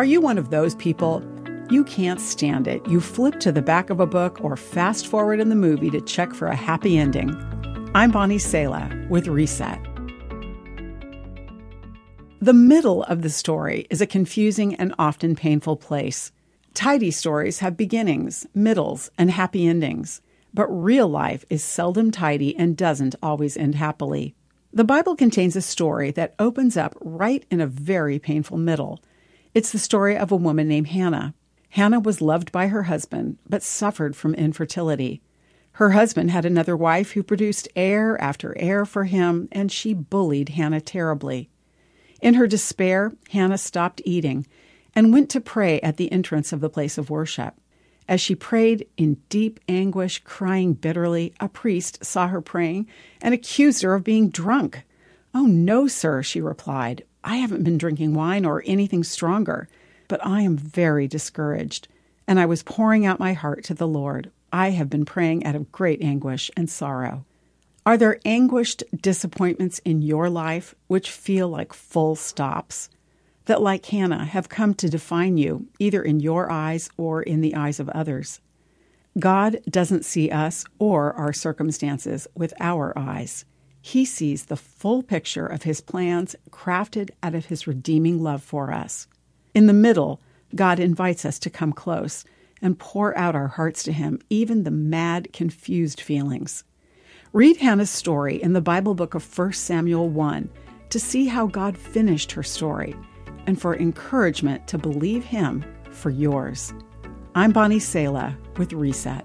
Are you one of those people? You can't stand it. You flip to the back of a book or fast forward in the movie to check for a happy ending. I'm Bonnie Sala with Reset. The middle of the story is a confusing and often painful place. Tidy stories have beginnings, middles, and happy endings, but real life is seldom tidy and doesn't always end happily. The Bible contains a story that opens up right in a very painful middle. It's the story of a woman named Hannah. Hannah was loved by her husband, but suffered from infertility. Her husband had another wife who produced heir after heir for him, and she bullied Hannah terribly. In her despair, Hannah stopped eating and went to pray at the entrance of the place of worship. As she prayed in deep anguish, crying bitterly, a priest saw her praying and accused her of being drunk. Oh, no, sir, she replied. I haven't been drinking wine or anything stronger, but I am very discouraged, and I was pouring out my heart to the Lord. I have been praying out of great anguish and sorrow. Are there anguished disappointments in your life which feel like full stops? That, like Hannah, have come to define you, either in your eyes or in the eyes of others? God doesn't see us or our circumstances with our eyes. He sees the full picture of His plans crafted out of His redeeming love for us. In the middle, God invites us to come close and pour out our hearts to Him, even the mad, confused feelings. Read Hannah's story in the Bible book of 1 Samuel 1 to see how God finished her story and for encouragement to believe Him for yours. I'm Bonnie Sala with Reset.